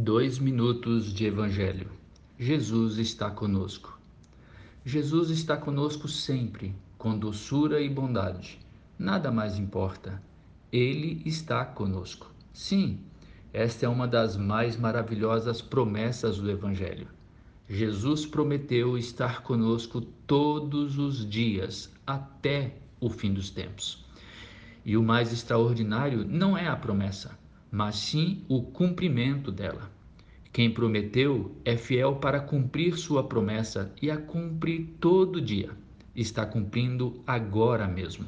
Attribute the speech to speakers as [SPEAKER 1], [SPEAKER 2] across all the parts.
[SPEAKER 1] Dois minutos de Evangelho. Jesus está conosco. Jesus está conosco sempre, com doçura e bondade. Nada mais importa. Ele está conosco. Sim, esta é uma das mais maravilhosas promessas do Evangelho. Jesus prometeu estar conosco todos os dias, até o fim dos tempos. E o mais extraordinário não é a promessa mas sim o cumprimento dela. Quem prometeu é fiel para cumprir sua promessa e a cumprir todo dia. Está cumprindo agora mesmo.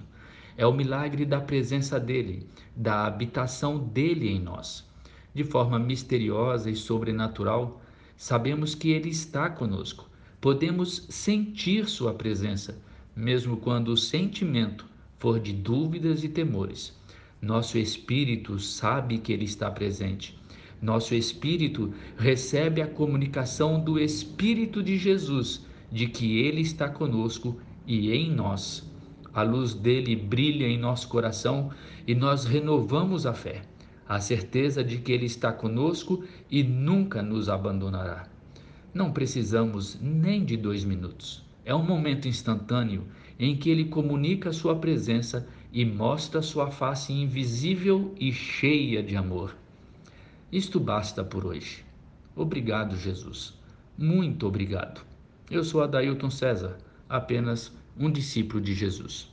[SPEAKER 1] É o milagre da presença dele, da habitação dele em nós. De forma misteriosa e sobrenatural, sabemos que ele está conosco. Podemos sentir sua presença, mesmo quando o sentimento for de dúvidas e temores. Nosso espírito sabe que Ele está presente. Nosso espírito recebe a comunicação do Espírito de Jesus de que Ele está conosco e em nós. A luz dele brilha em nosso coração e nós renovamos a fé, a certeza de que Ele está conosco e nunca nos abandonará. Não precisamos nem de dois minutos. É um momento instantâneo em que Ele comunica Sua presença e mostra sua face invisível e cheia de amor. Isto basta por hoje. Obrigado, Jesus. Muito obrigado. Eu sou Adailton César, apenas um discípulo de Jesus.